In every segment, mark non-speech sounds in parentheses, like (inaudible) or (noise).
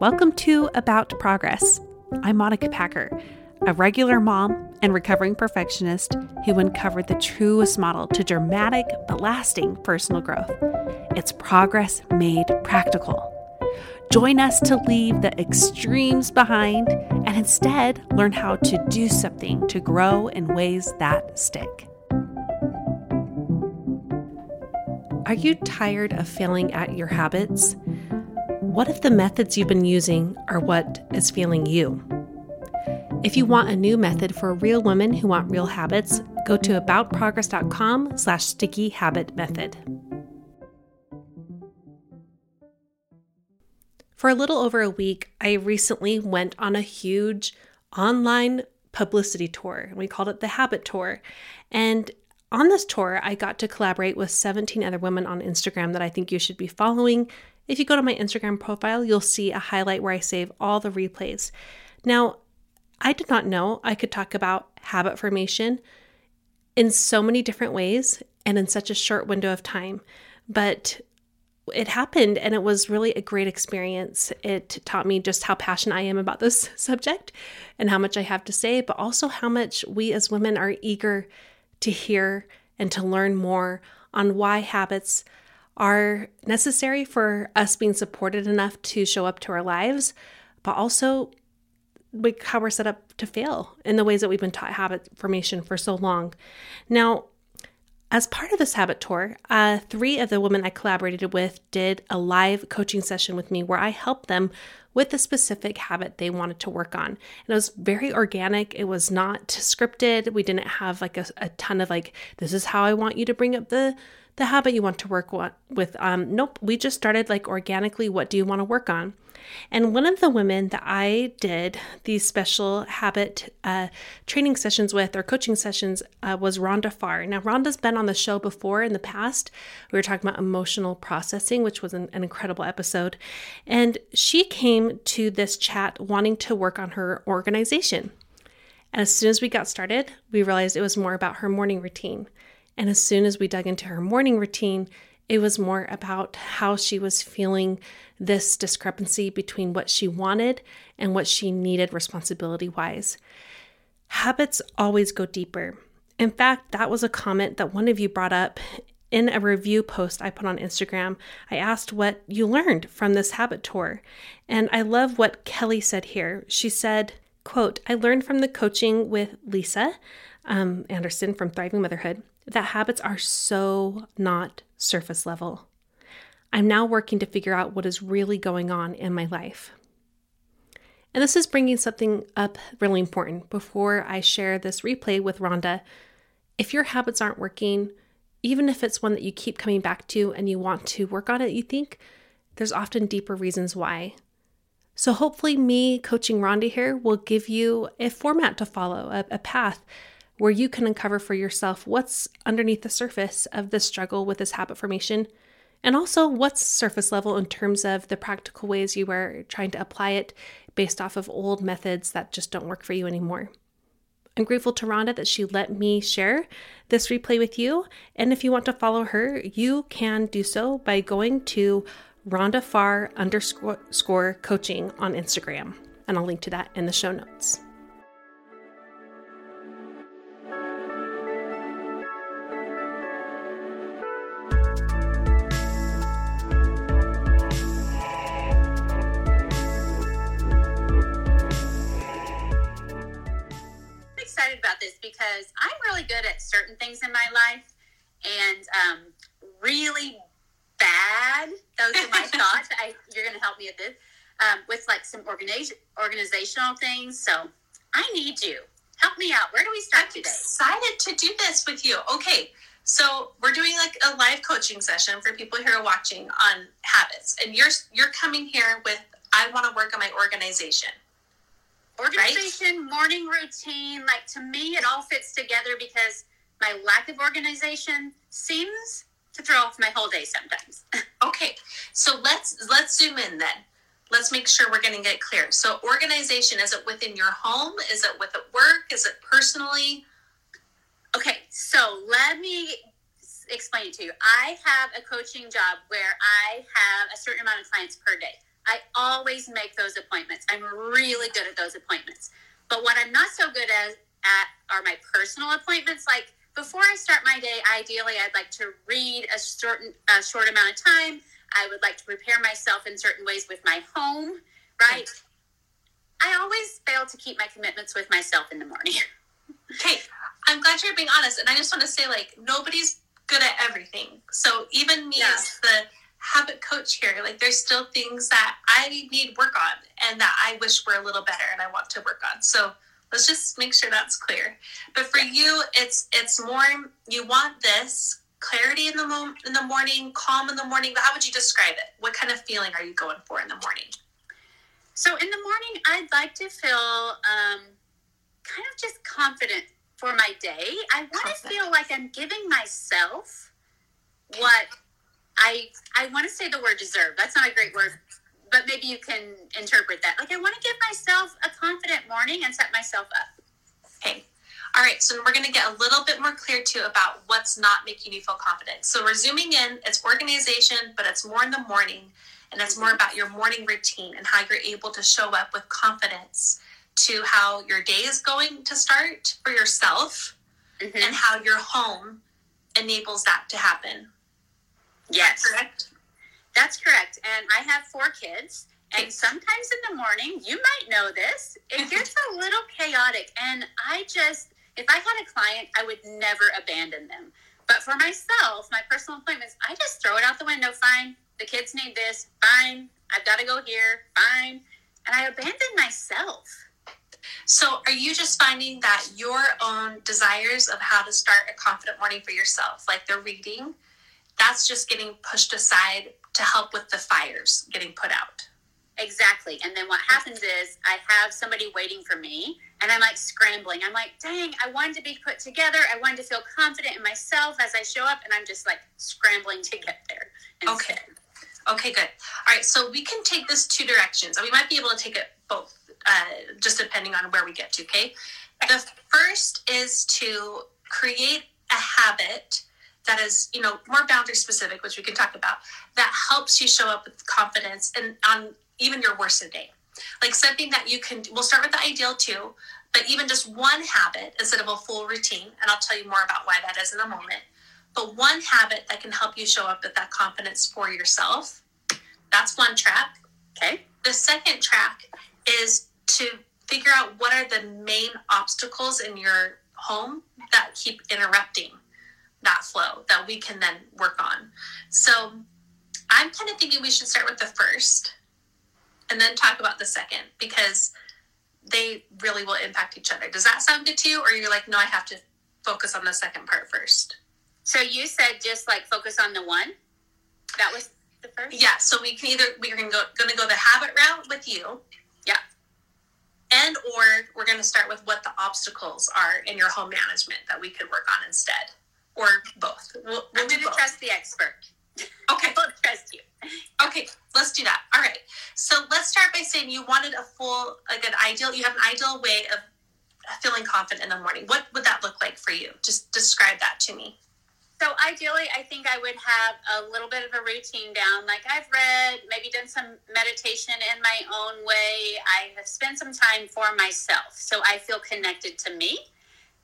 Welcome to About Progress. I'm Monica Packer, a regular mom and recovering perfectionist who uncovered the truest model to dramatic but lasting personal growth. It's progress made practical. Join us to leave the extremes behind and instead learn how to do something to grow in ways that stick. Are you tired of failing at your habits? What if the methods you've been using are what is failing you? If you want a new method for real women who want real habits, go to aboutprogress.com slash sticky habit method. For a little over a week, I recently went on a huge online publicity tour. We called it the Habit Tour. And on this tour, I got to collaborate with 17 other women on Instagram that I think you should be following if you go to my Instagram profile, you'll see a highlight where I save all the replays. Now, I did not know I could talk about habit formation in so many different ways and in such a short window of time, but it happened and it was really a great experience. It taught me just how passionate I am about this (laughs) subject and how much I have to say, but also how much we as women are eager to hear and to learn more on why habits are necessary for us being supported enough to show up to our lives, but also like how we're set up to fail in the ways that we've been taught habit formation for so long. Now, as part of this habit tour, uh, three of the women I collaborated with did a live coaching session with me where I helped them with a specific habit they wanted to work on. And it was very organic. It was not scripted. We didn't have like a, a ton of like, this is how I want you to bring up the the habit you want to work with. Um, nope, we just started like organically. What do you want to work on? And one of the women that I did these special habit uh, training sessions with or coaching sessions uh, was Rhonda Farr. Now, Rhonda's been on the show before in the past. We were talking about emotional processing, which was an, an incredible episode. And she came to this chat wanting to work on her organization. And as soon as we got started, we realized it was more about her morning routine. And as soon as we dug into her morning routine, It was more about how she was feeling this discrepancy between what she wanted and what she needed responsibility wise. Habits always go deeper. In fact, that was a comment that one of you brought up in a review post I put on Instagram. I asked what you learned from this habit tour. And I love what Kelly said here. She said, quote, I learned from the coaching with Lisa um, Anderson from Thriving Motherhood that habits are so not surface level. I'm now working to figure out what is really going on in my life. And this is bringing something up really important before I share this replay with Rhonda. If your habits aren't working, even if it's one that you keep coming back to and you want to work on it, you think there's often deeper reasons why. So, hopefully, me coaching Rhonda here will give you a format to follow, a, a path where you can uncover for yourself what's underneath the surface of the struggle with this habit formation and also what's surface level in terms of the practical ways you are trying to apply it based off of old methods that just don't work for you anymore. I'm grateful to Rhonda that she let me share this replay with you. And if you want to follow her, you can do so by going to Rhonda Farr underscore coaching on Instagram. And I'll link to that in the show notes. Because I'm really good at certain things in my life and um, really bad. Those are my (laughs) thoughts. I, you're going to help me with this um, with like some organization organizational things. So I need you. Help me out. Where do we start I'm today? Excited to do this with you. Okay. So we're doing like a live coaching session for people who are watching on habits, and you're you're coming here with I want to work on my organization. Organization, right? morning routine, like to me, it all fits together because my lack of organization seems to throw off my whole day sometimes. (laughs) okay, so let's let's zoom in then. Let's make sure we're going to get clear. So, organization is it within your home? Is it with at work? Is it personally? Okay, so let me explain it to you. I have a coaching job where I have a certain amount of clients per day. I always make those appointments. I'm really good at those appointments. But what I'm not so good at, at are my personal appointments. Like before I start my day, ideally, I'd like to read a certain a short amount of time. I would like to prepare myself in certain ways with my home, right? I always fail to keep my commitments with myself in the morning. (laughs) okay, I'm glad you're being honest, and I just want to say, like, nobody's good at everything. So even me yeah. as the habit coach here. Like there's still things that I need work on and that I wish were a little better and I want to work on. So let's just make sure that's clear. But for you, it's it's more you want this clarity in the mo- in the morning, calm in the morning. But how would you describe it? What kind of feeling are you going for in the morning? So in the morning, I'd like to feel um, kind of just confident for my day. I want to feel like I'm giving myself what I I want to say the word deserve. That's not a great word, but maybe you can interpret that. Like I want to give myself a confident morning and set myself up. Okay. All right, so we're going to get a little bit more clear too about what's not making you feel confident. So we're zooming in. It's organization, but it's more in the morning, and it's more about your morning routine and how you're able to show up with confidence to how your day is going to start for yourself, mm-hmm. and how your home enables that to happen. Yes. That's correct? That's correct. And I have four kids. And sometimes in the morning, you might know this, it (laughs) gets a little chaotic. And I just, if I had a client, I would never abandon them. But for myself, my personal appointments, I just throw it out the window. Fine. The kids need this. Fine. I've got to go here. Fine. And I abandon myself. So, are you just finding that your own desires of how to start a confident morning for yourself, like the reading, that's just getting pushed aside to help with the fires getting put out. Exactly. And then what happens is I have somebody waiting for me and I'm like scrambling. I'm like, dang, I wanted to be put together. I wanted to feel confident in myself as I show up. And I'm just like scrambling to get there. Instead. Okay. Okay, good. All right. So we can take this two directions. We might be able to take it both, uh, just depending on where we get to. Okay. The first is to create a habit that is, you know, more boundary specific, which we can talk about, that helps you show up with confidence and on even your worst day. Like something that you can, we'll start with the ideal too, but even just one habit instead of a full routine, and I'll tell you more about why that is in a moment. But one habit that can help you show up with that confidence for yourself. That's one track. Okay. The second track is to figure out what are the main obstacles in your home that keep interrupting that flow that we can then work on. So I'm kind of thinking we should start with the first and then talk about the second because they really will impact each other. Does that sound good to you? Or you're like, no, I have to focus on the second part first? So you said just like focus on the one? That was the first? Yeah. So we can either, we're going to go, going to go the habit route with you. Yeah. And or we're going to start with what the obstacles are in your home management that we could work on instead or both. We'll, we'll I'm going to trust the expert. (laughs) Okay. I'll trust you. Okay, let's do that. All right. So let's start by saying you wanted a full, like an ideal, you have an ideal way of feeling confident in the morning. What would that look like for you? Just describe that to me. So ideally, I think I would have a little bit of a routine down. Like I've read, maybe done some meditation in my own way. I have spent some time for myself, so I feel connected to me.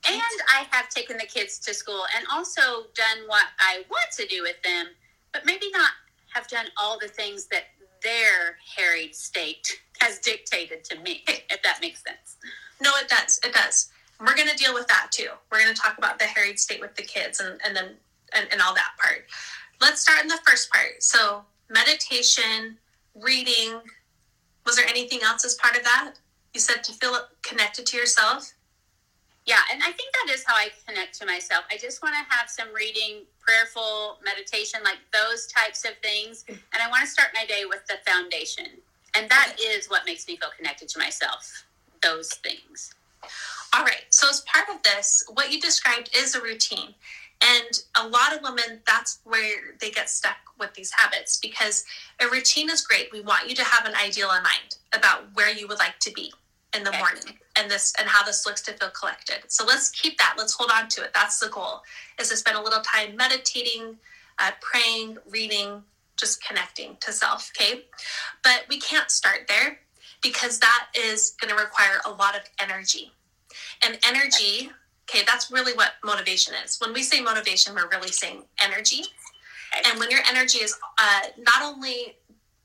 And I have taken the kids to school and also done what I want to do with them, but maybe not have done all the things that their harried state has dictated to me, (laughs) if that makes sense. No, it does. It does. We're going to deal with that too. We're going to talk about the harried state with the kids and, and then and, and all that part. Let's start in the first part. So, meditation, reading. Was there anything else as part of that? You said to feel connected to yourself. Yeah, and I think that is how I connect to myself. I just want to have some reading, prayerful meditation, like those types of things. And I want to start my day with the foundation. And that is what makes me feel connected to myself, those things. All right. So, as part of this, what you described is a routine. And a lot of women, that's where they get stuck with these habits because a routine is great. We want you to have an ideal in mind about where you would like to be in the okay. morning and this and how this looks to feel collected. So let's keep that. Let's hold on to it. That's the goal is to spend a little time meditating, uh, praying, reading, just connecting to self. Okay. But we can't start there because that is going to require a lot of energy. And energy, okay, that's really what motivation is. When we say motivation, we're really saying energy. And when your energy is uh, not only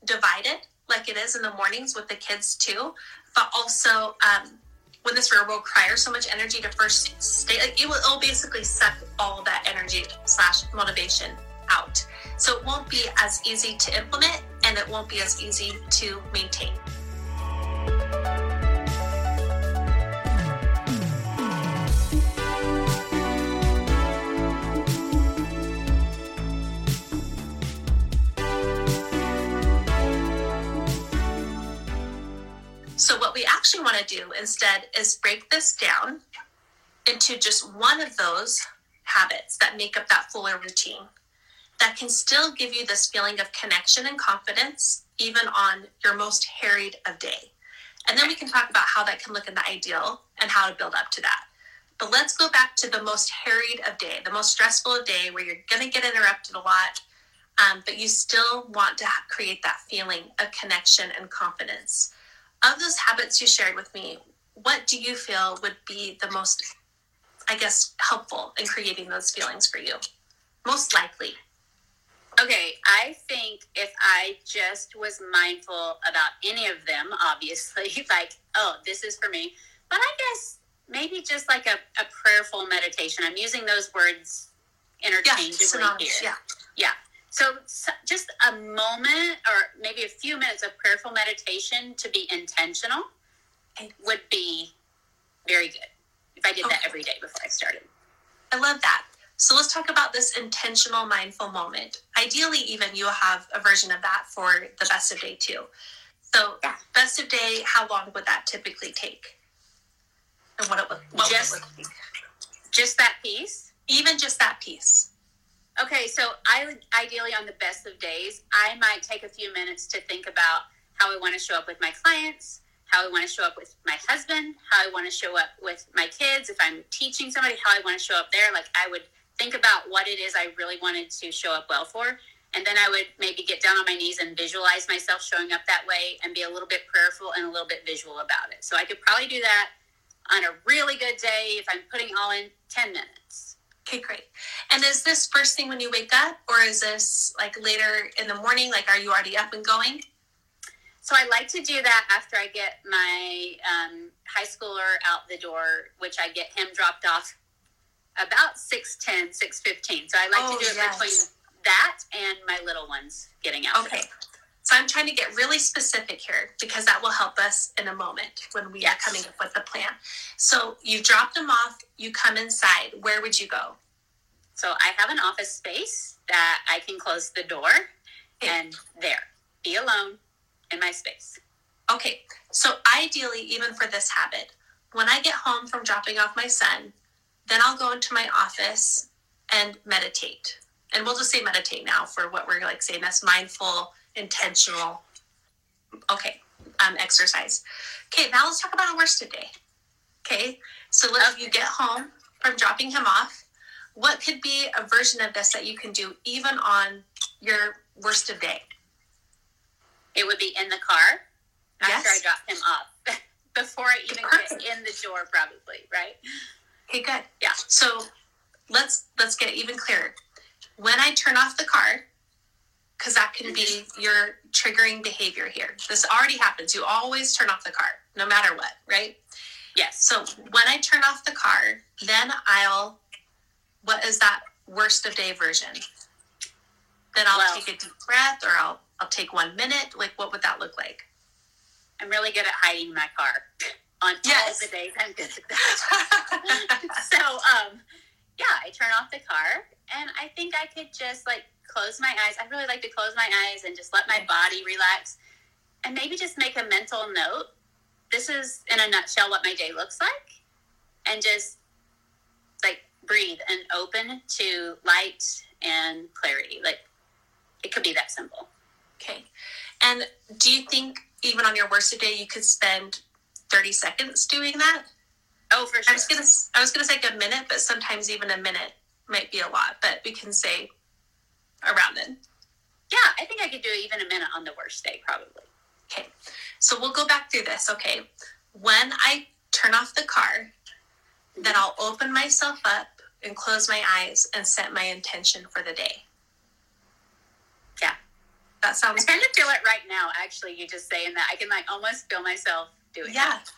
divided, like it is in the mornings with the kids too, but also um, when this will require so much energy to first stay, like it will, it will basically suck all that energy slash motivation out. So it won't be as easy to implement and it won't be as easy to maintain. We actually want to do instead is break this down into just one of those habits that make up that fuller routine that can still give you this feeling of connection and confidence, even on your most harried of day. And then we can talk about how that can look in the ideal and how to build up to that. But let's go back to the most harried of day, the most stressful of day where you're going to get interrupted a lot, um, but you still want to create that feeling of connection and confidence of those habits you shared with me, what do you feel would be the most, I guess, helpful in creating those feelings for you? Most likely. Okay, I think if I just was mindful about any of them, (laughs) obviously, like, oh, this is for me. But I guess maybe just like a, a prayerful meditation. I'm using those words interchangeably yeah, here. Yeah. Yeah. So, just a moment or maybe a few minutes of prayerful meditation to be intentional would be very good if I did okay. that every day before I started. I love that. So let's talk about this intentional mindful moment. Ideally, even you'll have a version of that for the best of day too. So yeah. best of day, how long would that typically take? And what it would what just, it? Just that piece? Even just that piece. Okay, so I ideally on the best of days, I might take a few minutes to think about how I want to show up with my clients, how I want to show up with my husband, how I want to show up with my kids. If I'm teaching somebody, how I want to show up there. Like I would think about what it is I really wanted to show up well for. And then I would maybe get down on my knees and visualize myself showing up that way and be a little bit prayerful and a little bit visual about it. So I could probably do that on a really good day if I'm putting all in 10 minutes. Okay, great. And is this first thing when you wake up, or is this like later in the morning? Like, are you already up and going? So I like to do that after I get my um, high schooler out the door, which I get him dropped off about 6.10, 6.15. So I like Oh, to do it yes. between that and my little ones getting out. Okay. So I'm trying to get really specific here because that will help us in a moment when we Yes. are coming up with the plan. So you drop them off, you come inside. Where would you go? So I have an office space that I can close the door Okay. and there, be alone in my space. Okay, so ideally, even for this habit, when I get home from dropping off my son, then I'll go into my office and meditate. And we'll just say meditate now for what we're like saying that's mindful, intentional, okay, um, exercise. Okay, now let's talk about a worsted day. Okay, so let's you get home from dropping him off. What could be a version of this that you can do even on your worsted day? It would be in the car after I drop him off. (laughs) Before I even Perfect. get in the door, probably, right? Okay, good. Yeah. So let's let's get even clearer. When I turn off the car, because that can be your triggering behavior here. This already happens. You always turn off the car, no matter what, right? Yes. So when I turn off the car, then I'll what is that worst of day version? Then I'll Well- take a deep breath or I'll I'll take one minute. Like what would that look like? I'm really good at hiding my car. On Yes. all the days, I'm good at that. (laughs) so, um, yeah, I turn off the car, and I think I could just like close my eyes. I really like to close my eyes and just let my body relax, and maybe just make a mental note. This is, in a nutshell, what my day looks like, and just like breathe and open to light and clarity. Like it could be that simple. Okay. And do you think even on your worst day you could spend 30 seconds doing that? Oh, for I sure. was gonna I was gonna say a minute, but sometimes even a minute might be a lot. But we can say around then. Yeah, I think I could do even a minute on the worst day, probably. Okay. So we'll go back through this. Okay. When I turn off the car, then I'll open myself up and close my eyes and set my intention for the day. Yeah. That sounds. I kind of feel it right now, actually, you just saying that. I can like almost feel myself doing Yeah. that.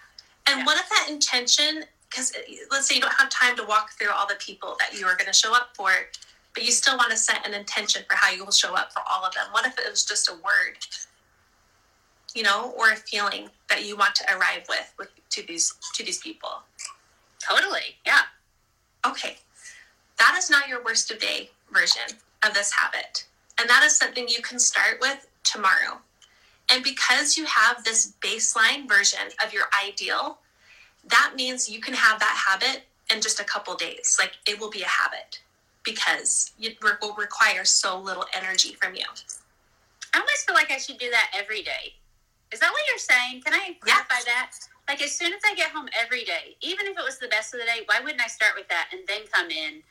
And Yeah. what if that intention, because let's say you don't have time to walk through all the people that you are going to show up for, but you still want to set an intention for how you will show up for all of them. What if it was just a word, you know, or a feeling that you want to arrive with, with to these to these people? Totally. Yeah. Okay, that is not your worst of day version of this habit. And that is something you can start with tomorrow. And because you have this baseline version of your ideal, that means you can have that habit in just a couple days. Like it will be a habit because it will require so little energy from you. I almost feel like I should do that every day. Is that what you're saying? Can I clarify that? Like as soon as I get home every day, even if it was the best of the day, why wouldn't I start with that and then come in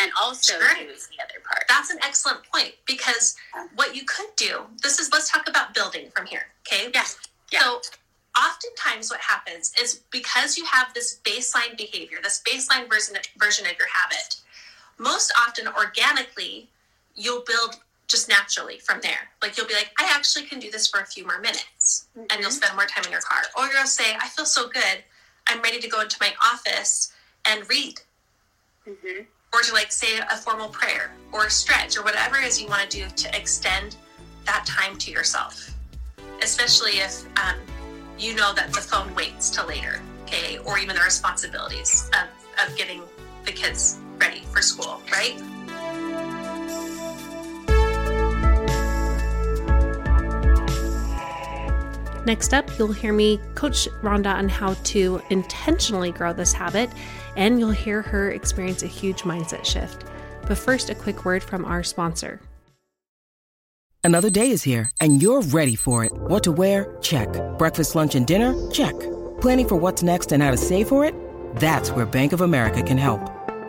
and also Sure. do the other part? That's an excellent point because what you could do, this is, let's talk about building from here. Okay. Yes. Yeah. So oftentimes what happens is because you have this baseline behavior, this baseline version, version of your habit, most often organically, you'll build just naturally from there. Like you'll be like, I actually can do this for a few more minutes. And you'll spend more time in your car. Or you'll say, I feel so good. I'm ready to go into my office and read hmm or to like say a formal prayer or a stretch or whatever it is you want to do to extend that time to yourself especially if um, you know that the phone waits till later okay or even the responsibilities of, of getting the kids ready for school right Next up, you'll hear me coach Rhonda on how to intentionally grow this habit, and you'll hear her experience a huge mindset shift. But first, a quick word from our sponsor. Another day is here, and you're ready for it. What to wear? Check. Breakfast, lunch, and dinner? Check. Planning for what's next and how to save for it? That's where Bank of America can help.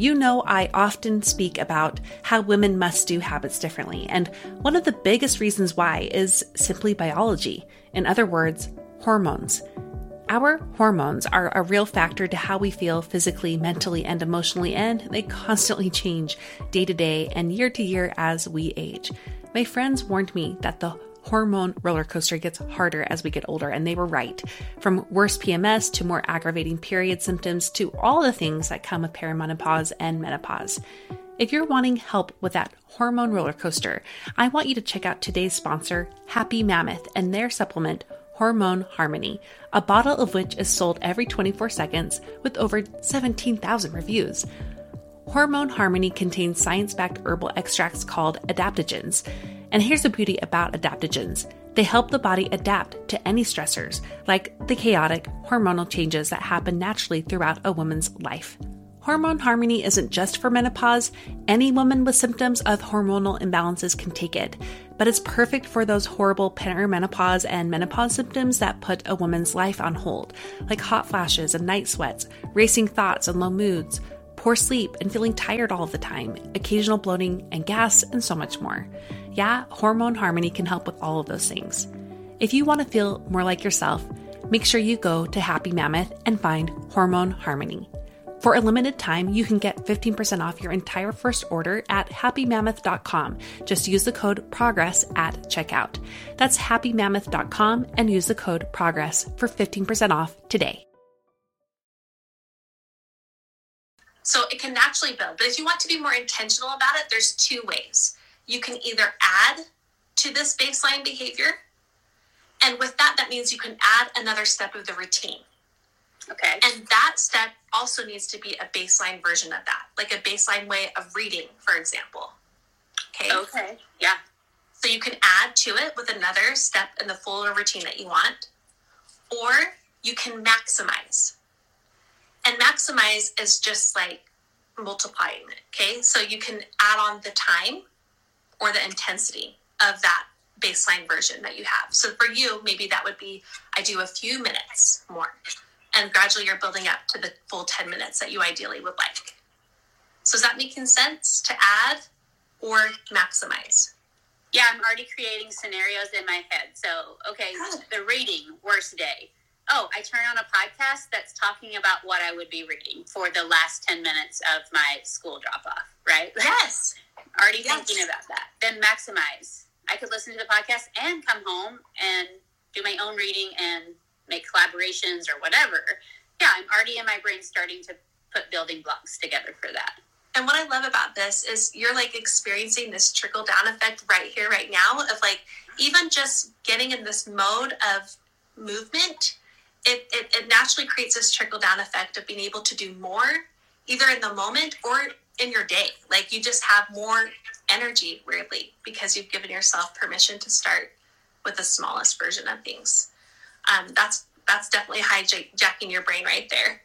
You know, I often speak about how women must do habits differently, and one of the biggest reasons why is simply biology. In other words, hormones. Our hormones are a real factor to how we feel physically, mentally, and emotionally, and they constantly change day to day and year to year as we age. My friends warned me that the hormone roller coaster gets harder as we get older, and they were right. From worse PMS to more aggravating period symptoms to all the things that come with perimenopause and menopause. If you're wanting help with that hormone roller coaster, I want you to check out today's sponsor, Happy Mammoth, and their supplement, Hormone Harmony, a bottle of which is sold every 24 seconds with over 17,000 reviews. Hormone Harmony contains science backed herbal extracts called adaptogens. And here's the beauty about adaptogens they help the body adapt to any stressors, like the chaotic hormonal changes that happen naturally throughout a woman's life. Hormone Harmony isn't just for menopause. Any woman with symptoms of hormonal imbalances can take it, but it's perfect for those horrible perimenopause and menopause symptoms that put a woman's life on hold, like hot flashes and night sweats, racing thoughts and low moods, poor sleep and feeling tired all the time, occasional bloating and gas, and so much more. Yeah, Hormone Harmony can help with all of those things. If you want to feel more like yourself, make sure you go to Happy Mammoth and find Hormone Harmony. For a limited time, you can get 15% off your entire first order at happymammoth.com. Just use the code PROGRESS at checkout. That's happymammoth.com and use the code PROGRESS for 15% off today. So it can naturally build. But if you want to be more intentional about it, there's two ways. You can either add to this baseline behavior, and with that, that means you can add another step of the routine. Okay. And that step also needs to be a baseline version of that, like a baseline way of reading, for example. Okay. Okay. Yeah. So you can add to it with another step in the full routine that you want, or you can maximize. And maximize is just like multiplying it. Okay. So you can add on the time or the intensity of that baseline version that you have. So for you, maybe that would be I do a few minutes more. And gradually you're building up to the full 10 minutes that you ideally would like. So is that making sense to add or maximize? Yeah, I'm already creating scenarios in my head. So, okay, Good. the reading, worst day. Oh, I turn on a podcast that's talking about what I would be reading for the last 10 minutes of my school drop off, right? (laughs) Yes. already Yes. thinking about that. Then maximize. I could listen to the podcast and come home and do my own reading and make collaborations or whatever. Yeah, I'm already in my brain starting to put building blocks together for that. And what I love about this is you're like experiencing this trickle down effect right here, right now, of like even just getting in this mode of movement, it, it, it naturally creates this trickle down effect of being able to do more either in the moment or in your day. Like you just have more energy, weirdly, because you've given yourself permission to start with the smallest version of things. Um, that's that's definitely hijacking your brain right there.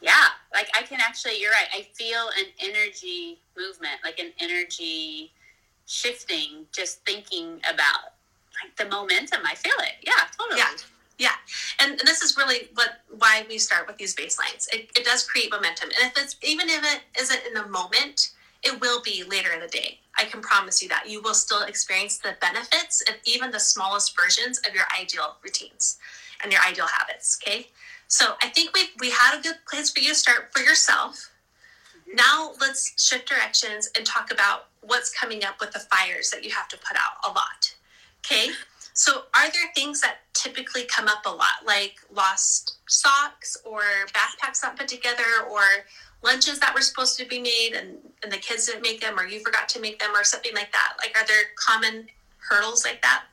Yeah, like I can actually, you're right. I feel an energy movement, like an energy shifting, just thinking about like the momentum. I feel it. Yeah, totally. Yeah. Yeah, and, and this is really what why we start with these baselines. It, it does create momentum, and if it's even if it isn't in the moment, it will be later in the day. I can promise you that you will still experience the benefits of even the smallest versions of your ideal routines and your ideal habits. Okay, so I think we we had a good place for you to start for yourself. Mm-hmm. Now let's shift directions and talk about what's coming up with the fires that you have to put out a lot. Okay. So, are there things that typically come up a lot, like lost socks or backpacks not put together or lunches that were supposed to be made and, and the kids didn't make them or you forgot to make them or something like that? Like, are there common hurdles like that?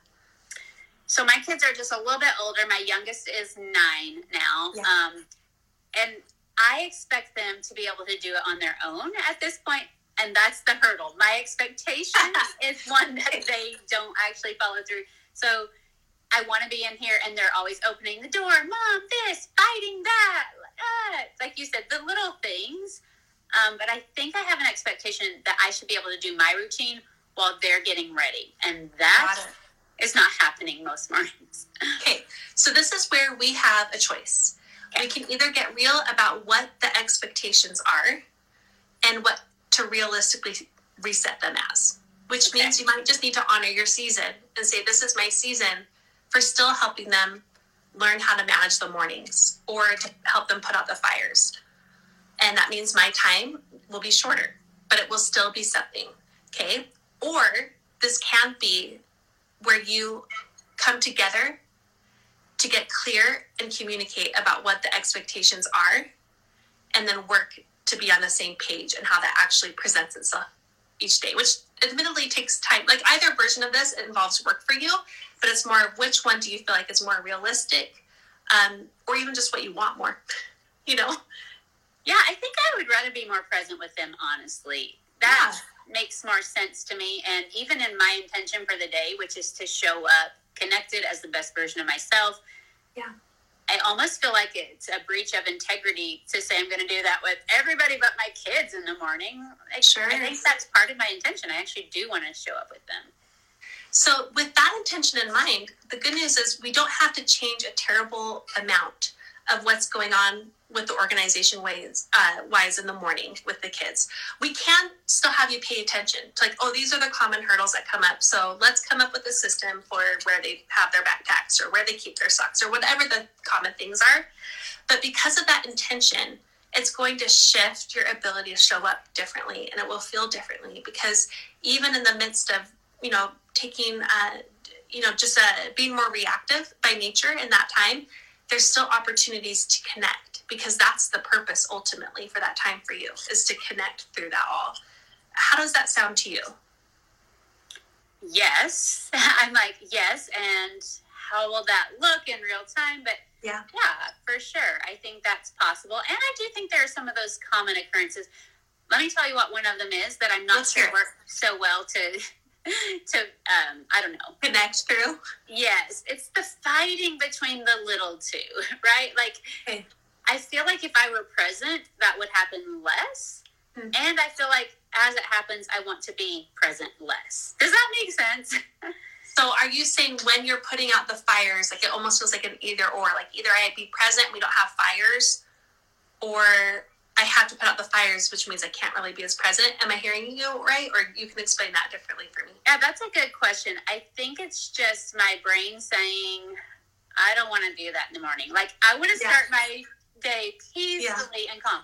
So my kids are just a little bit older. My youngest is nine now. Yeah. Um, and I expect them to be able to do it on their own at this point, And that's the hurdle. My expectation (laughs) is one that they don't actually follow through. So I want to be in here, and they're always opening the door, mom, this, fighting that. Ah. Like you said, the little things. Um, but I think I have an expectation that I should be able to do my routine while they're getting ready. And that is not happening most (laughs) mornings. Okay, so this is where we have a choice. Okay. We can either get real about what the expectations are and what to realistically reset them as, which okay. means you might just need to honor your season and say, This is my season for still helping them learn how to manage the mornings or to help them put out the fires. And that means my time will be shorter, but it will still be something. Okay. Or this can be where you come together to get clear and communicate about what the expectations are and then work to be on the same page and how that actually presents itself each day, which admittedly takes time. Like either version of this it involves work for you, but it's more of which one do you feel like is more realistic, um, or even just what you want more, (laughs) you know? Yeah, I think I would rather be more present with them, honestly. That yeah. makes more sense to me. And even in my intention for the day, which is to show up connected as the best version of myself. Yeah. I almost feel like it's a breach of integrity to say I'm going to do that with everybody but my kids in the morning. I, sure. I think that's part of my intention. I actually do want to show up with them. So, with that intention in mind, the good news is we don't have to change a terrible amount of what's going on with the organization ways uh, wise in the morning with the kids. We can still have you pay attention. To like oh these are the common hurdles that come up. So let's come up with a system for where they have their backpacks or where they keep their socks or whatever the common things are. But because of that intention it's going to shift your ability to show up differently and it will feel differently because even in the midst of you know taking uh, you know just uh, being more reactive by nature in that time there's still opportunities to connect because that's the purpose ultimately for that time for you is to connect through that all. How does that sound to you? Yes. (laughs) I'm like, yes. And how will that look in real time? But yeah, yeah, for sure. I think that's possible. And I do think there are some of those common occurrences. Let me tell you what one of them is that I'm not Let's sure work so well to (laughs) to um, I don't know connect through. Yes, it's the fighting between the little two, (laughs) right? Like okay. I feel like if I were present, that would happen less, mm-hmm. and I feel like as it happens, I want to be present less. Does that make sense? (laughs) So are you saying when you're putting out the fires, like it almost feels like an either or, like either I be present, we don't have fires, or I have to put out the fires, which means I can't really be as present. Am I hearing you right? Or you can explain that differently for me. Yeah, that's a good question. I think it's just my brain saying, I don't want to do that in the morning. Like I want to yeah. start my day peacefully yeah. and calm.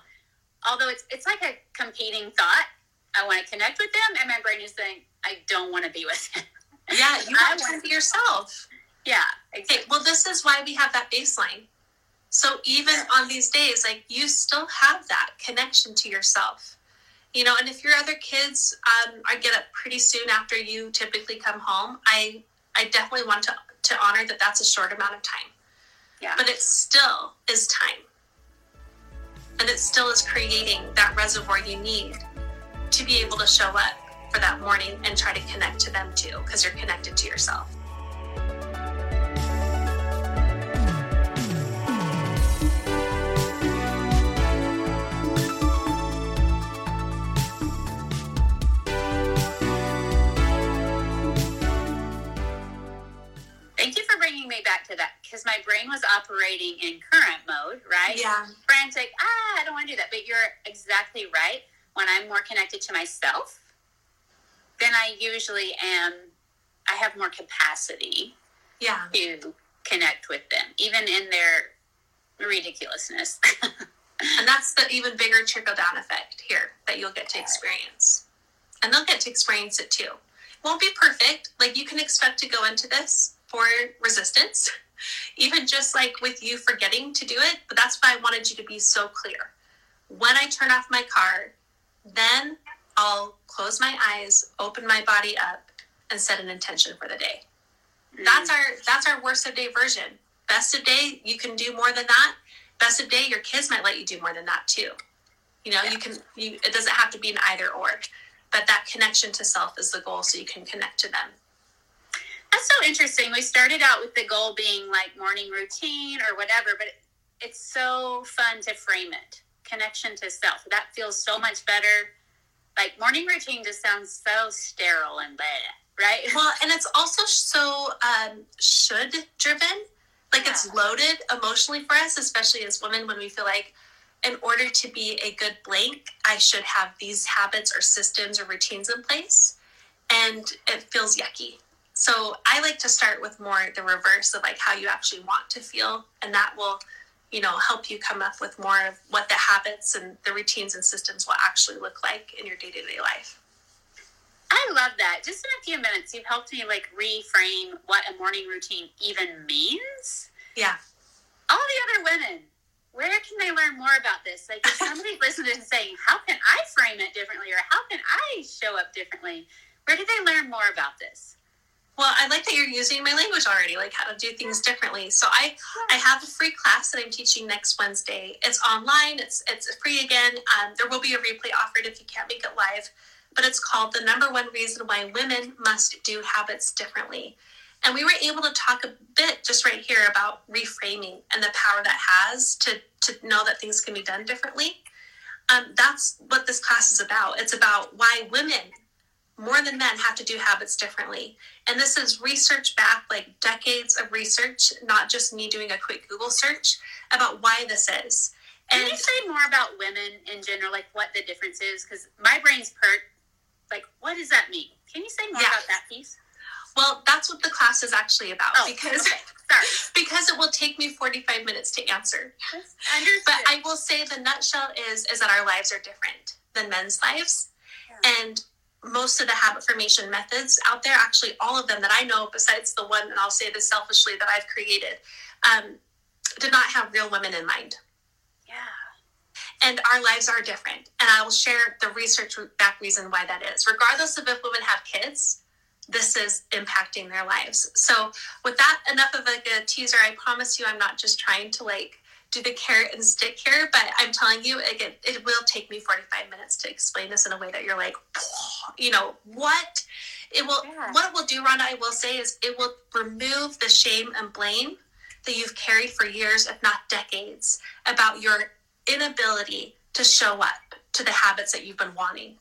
Although it's it's like a competing thought. I want to connect with them, and my brain is saying, I don't want to be with them. Yeah, you (laughs) want to be yourself. Yeah, exactly. Okay, well, this is why we have that baseline so even on these days, like you still have that connection to yourself. You know, and if your other kids um, are get up pretty soon after you typically come home, I I definitely want to to honor that that's a short amount of time. Yeah. But it still is time. And it still is creating that reservoir you need to be able to show up for that morning and try to connect to them too, because you're connected to yourself. My brain was operating in current mode, right? Yeah. Frantic, ah, I don't want to do that. But you're exactly right. When I'm more connected to myself, then I usually am, I have more capacity yeah. to connect with them, even in their ridiculousness. (laughs) and that's the even bigger trickle down effect here that you'll get to experience. And they'll get to experience it too. Won't be perfect. Like you can expect to go into this for resistance, even just like with you forgetting to do it. But that's why I wanted you to be so clear. When I turn off my car, then I'll close my eyes, open my body up, and set an intention for the day. Mm-hmm. That's our that's our worst of day version. Best of day, you can do more than that. Best of day, your kids might let you do more than that too. You know, yeah. you can you it doesn't have to be an either or. But that connection to self is the goal so you can connect to them. That's so interesting. We started out with the goal being like morning routine or whatever, but it's so fun to frame it. Connection to self. That feels so much better. Like morning routine just sounds so sterile and blah, right? (laughs) Well, and it's also so um, should driven. Like yeah. it's loaded emotionally for us, especially as women, when we feel like in order to be a good blank, I should have these habits or systems or routines in place. And it feels yucky. So I like to start with more the reverse of like how you actually want to feel. And that will, you know, help you come up with more of what the habits and the routines and systems will actually look like in your day to day life. I love that. Just in a few minutes, you've helped me like reframe what a morning routine even means. Yeah. All the other women where can they learn more about this? Like, if somebody (laughs) listening and saying, "How can I frame it differently?" or "How can I show up differently?" Where do they learn more about this? Well, I like that you're using my language already, like how to do things differently. So I, I have a free class that I'm teaching next Wednesday. It's online. It's it's free again. Um, there will be a replay offered if you can't make it live, but it's called the number one reason why women must do habits differently. And we were able to talk a bit just right here about reframing and the power that has to, to know that things can be done differently. Um, that's what this class is about. It's about why women, more than men, have to do habits differently. And this is research back, like decades of research, not just me doing a quick Google search about why this is. And Can you say more about women in general, like what the difference is? Because my brain's pert. Like, what does that mean? Can you say more yeah. about that piece? Well, that's what the class is actually about oh, because okay. (laughs) because it will take me 45 minutes to answer. But I will say the nutshell is is that our lives are different than men's lives. Yeah. And most of the habit formation methods out there, actually all of them that I know, besides the one, and I'll say this selfishly that I've created, um, did not have real women in mind. Yeah. And our lives are different. And I will share the research back reason why that is. Regardless of if women have kids, this is impacting their lives. So, with that, enough of like a teaser. I promise you, I'm not just trying to like do the carrot and stick here, but I'm telling you, again, it will take me 45 minutes to explain this in a way that you're like, you know, what it will, yeah. what it will do, Rhonda, I will say is it will remove the shame and blame that you've carried for years, if not decades, about your inability to show up to the habits that you've been wanting.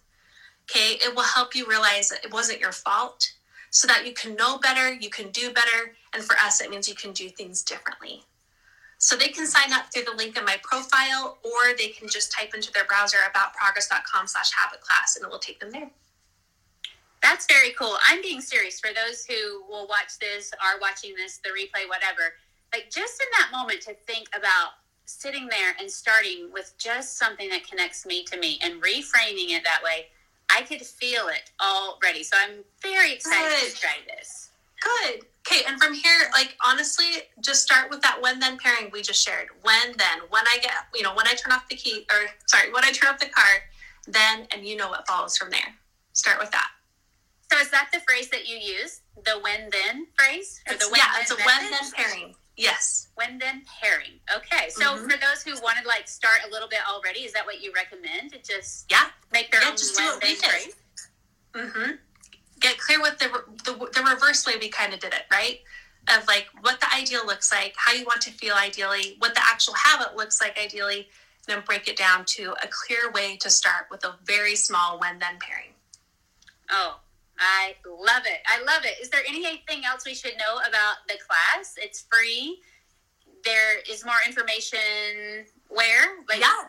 Okay, it will help you realize that it wasn't your fault so that you can know better, you can do better, and for us, it means you can do things differently. So they can sign up through the link in my profile, or they can just type into their browser aboutprogress.com slash habit class, and it will take them there. That's very cool. I'm being serious. For those who will watch this, are watching this, the replay, whatever, like just in that moment to think about sitting there and starting with just something that connects me to me and reframing it that way I could feel it already. So I'm very excited Good. to try this. Good. Okay, and from here, like honestly, just start with that when then pairing we just shared. When then, when I get, you know, when I turn off the key, or sorry, when I turn off the car, then, and you know what follows from there. Start with that. So is that the phrase that you use? The when then phrase? Or the when, yeah, it's a when then pairing. Yes. When then pairing. Okay. So mm-hmm. for those who want to like start a little bit already, is that what you recommend? To just yeah make their yeah, own just do what we did. Mm-hmm. Get clear with the, the the reverse way we kind of did it, right? Of like what the ideal looks like, how you want to feel ideally, what the actual habit looks like ideally, and then break it down to a clear way to start with a very small when then pairing. Oh, I love it. I love it. Is there anything else we should know about the class? It's free. There is more information where? Like yeah.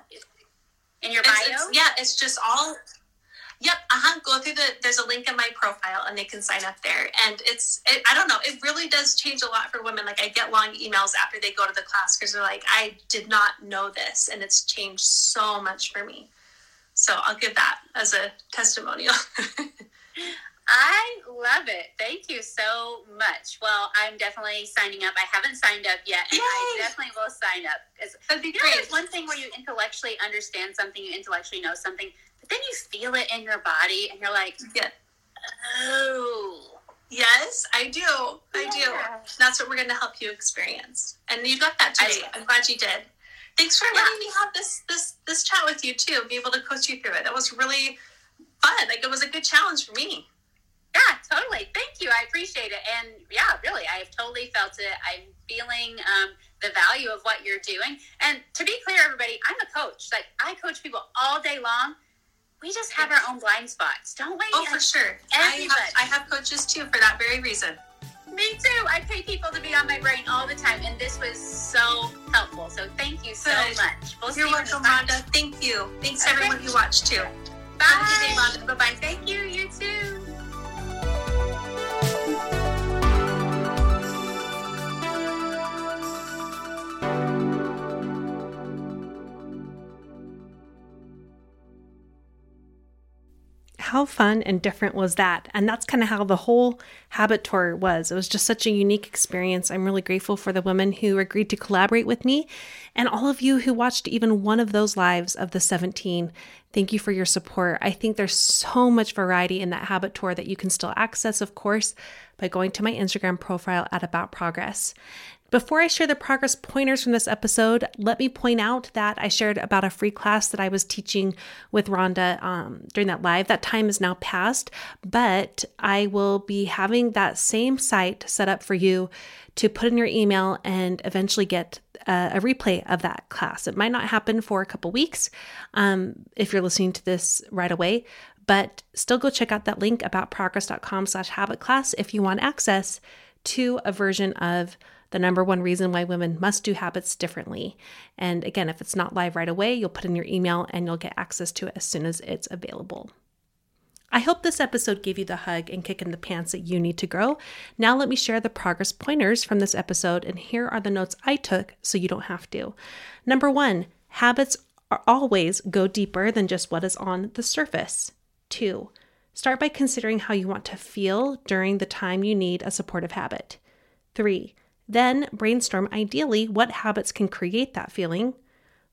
In your bio? It's, it's, yeah, it's just all. Yep. Uh huh. Go through the. There's a link in my profile, and they can sign up there. And it's. It, I don't know. It really does change a lot for women. Like I get long emails after they go to the class because they're like, I did not know this, and it's changed so much for me. So I'll give that as a testimonial. (laughs) I love it. Thank you so much. Well, I'm definitely signing up. I haven't signed up yet, and Yay! I definitely will sign up. That'd be you. Know, one thing where you intellectually understand something, you intellectually know something, but then you feel it in your body, and you're like, yeah. oh. Yes, I do. I yeah. do. That's what we're going to help you experience, and you got that today. I'm glad you did. Thanks for yeah. letting me have this this this chat with you too. Be able to coach you through it. That was really fun. Like it was a good challenge for me. Yeah, totally. Thank you. I appreciate it. And yeah, really, I have totally felt it. I'm feeling um, the value of what you're doing. And to be clear, everybody, I'm a coach. Like I coach people all day long. We just have our own blind spots, don't we? Oh, for sure. I have, I have coaches too for that very reason. Me too. I pay people to be on my brain all the time, and this was so helpful. So thank you so Good. much. We'll You're welcome, Rhonda. Thank you. Thanks okay. everyone who watched too. Bye. Have a good day, Rhonda. Bye bye. Thank you. How fun and different was that? And that's kind of how the whole habit tour was. It was just such a unique experience. I'm really grateful for the women who agreed to collaborate with me and all of you who watched even one of those lives of the 17. Thank you for your support. I think there's so much variety in that habit tour that you can still access, of course, by going to my Instagram profile at About Progress. Before I share the progress pointers from this episode, let me point out that I shared about a free class that I was teaching with Rhonda um, during that live. That time is now past, but I will be having that same site set up for you to put in your email and eventually get a, a replay of that class. It might not happen for a couple weeks um, if you're listening to this right away, but still go check out that link about progress.com slash habit class if you want access to a version of the number one reason why women must do habits differently. And again, if it's not live right away, you'll put in your email and you'll get access to it as soon as it's available. I hope this episode gave you the hug and kick in the pants that you need to grow. Now, let me share the progress pointers from this episode, and here are the notes I took so you don't have to. Number one, habits are always go deeper than just what is on the surface. Two, start by considering how you want to feel during the time you need a supportive habit. Three, then brainstorm ideally what habits can create that feeling.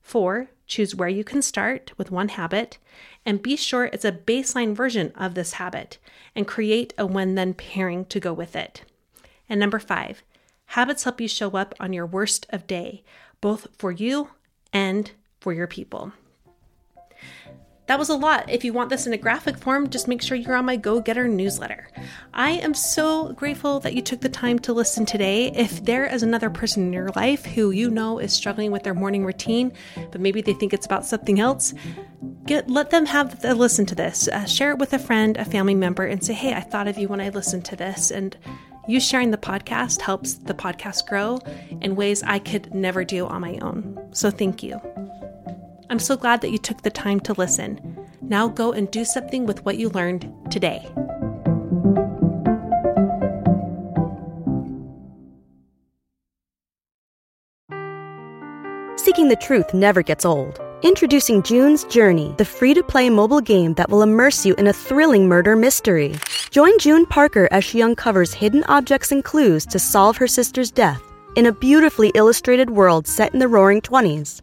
Four, choose where you can start with one habit and be sure it's a baseline version of this habit and create a when then pairing to go with it. And number five, habits help you show up on your worst of day, both for you and for your people. That was a lot. If you want this in a graphic form, just make sure you're on my Go Getter newsletter. I am so grateful that you took the time to listen today. If there is another person in your life who you know is struggling with their morning routine, but maybe they think it's about something else, get let them have a listen to this. Uh, share it with a friend, a family member, and say, "Hey, I thought of you when I listened to this." And you sharing the podcast helps the podcast grow in ways I could never do on my own. So thank you. I'm so glad that you took the time to listen. Now go and do something with what you learned today. Seeking the truth never gets old. Introducing June's Journey, the free to play mobile game that will immerse you in a thrilling murder mystery. Join June Parker as she uncovers hidden objects and clues to solve her sister's death in a beautifully illustrated world set in the roaring 20s.